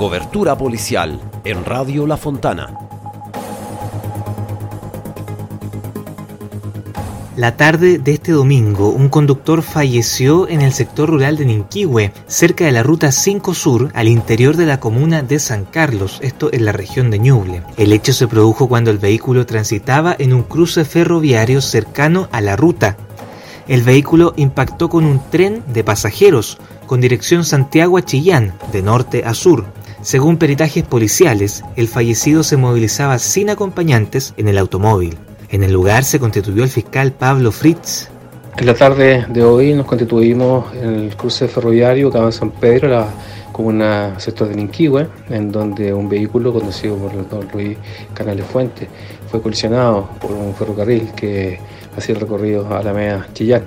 Cobertura policial en Radio La Fontana. La tarde de este domingo, un conductor falleció en el sector rural de Ninquihue, cerca de la ruta 5 Sur, al interior de la comuna de San Carlos, esto en la región de Ñuble. El hecho se produjo cuando el vehículo transitaba en un cruce ferroviario cercano a la ruta. El vehículo impactó con un tren de pasajeros con dirección Santiago a Chillán, de norte a sur. Según peritajes policiales, el fallecido se movilizaba sin acompañantes en el automóvil. En el lugar se constituyó el fiscal Pablo Fritz. En la tarde de hoy nos constituimos en el cruce ferroviario que San Pedro, la comuna sector de Ninquihue, en donde un vehículo conducido por el don Luis Canales Fuentes fue colisionado por un ferrocarril que hacía el recorrido a la media Chillán.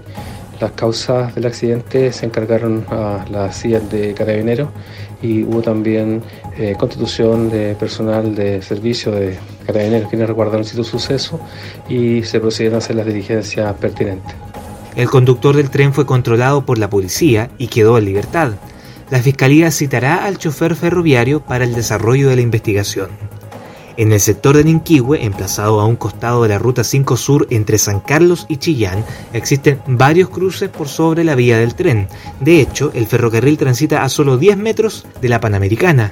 Las causas del accidente se encargaron a las sillas de carabineros y hubo también eh, constitución de personal de servicio de carabineros quienes recuerdan el sitio suceso y se procedieron a hacer las diligencias pertinentes. El conductor del tren fue controlado por la policía y quedó en libertad. La fiscalía citará al chofer ferroviario para el desarrollo de la investigación. En el sector de Ninquihue, emplazado a un costado de la Ruta 5 Sur entre San Carlos y Chillán, existen varios cruces por sobre la vía del tren. De hecho, el ferrocarril transita a solo 10 metros de la Panamericana.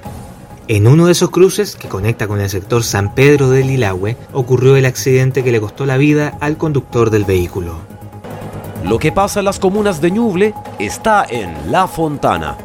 En uno de esos cruces, que conecta con el sector San Pedro del Ilagüe, ocurrió el accidente que le costó la vida al conductor del vehículo. Lo que pasa en las comunas de Ñuble está en La Fontana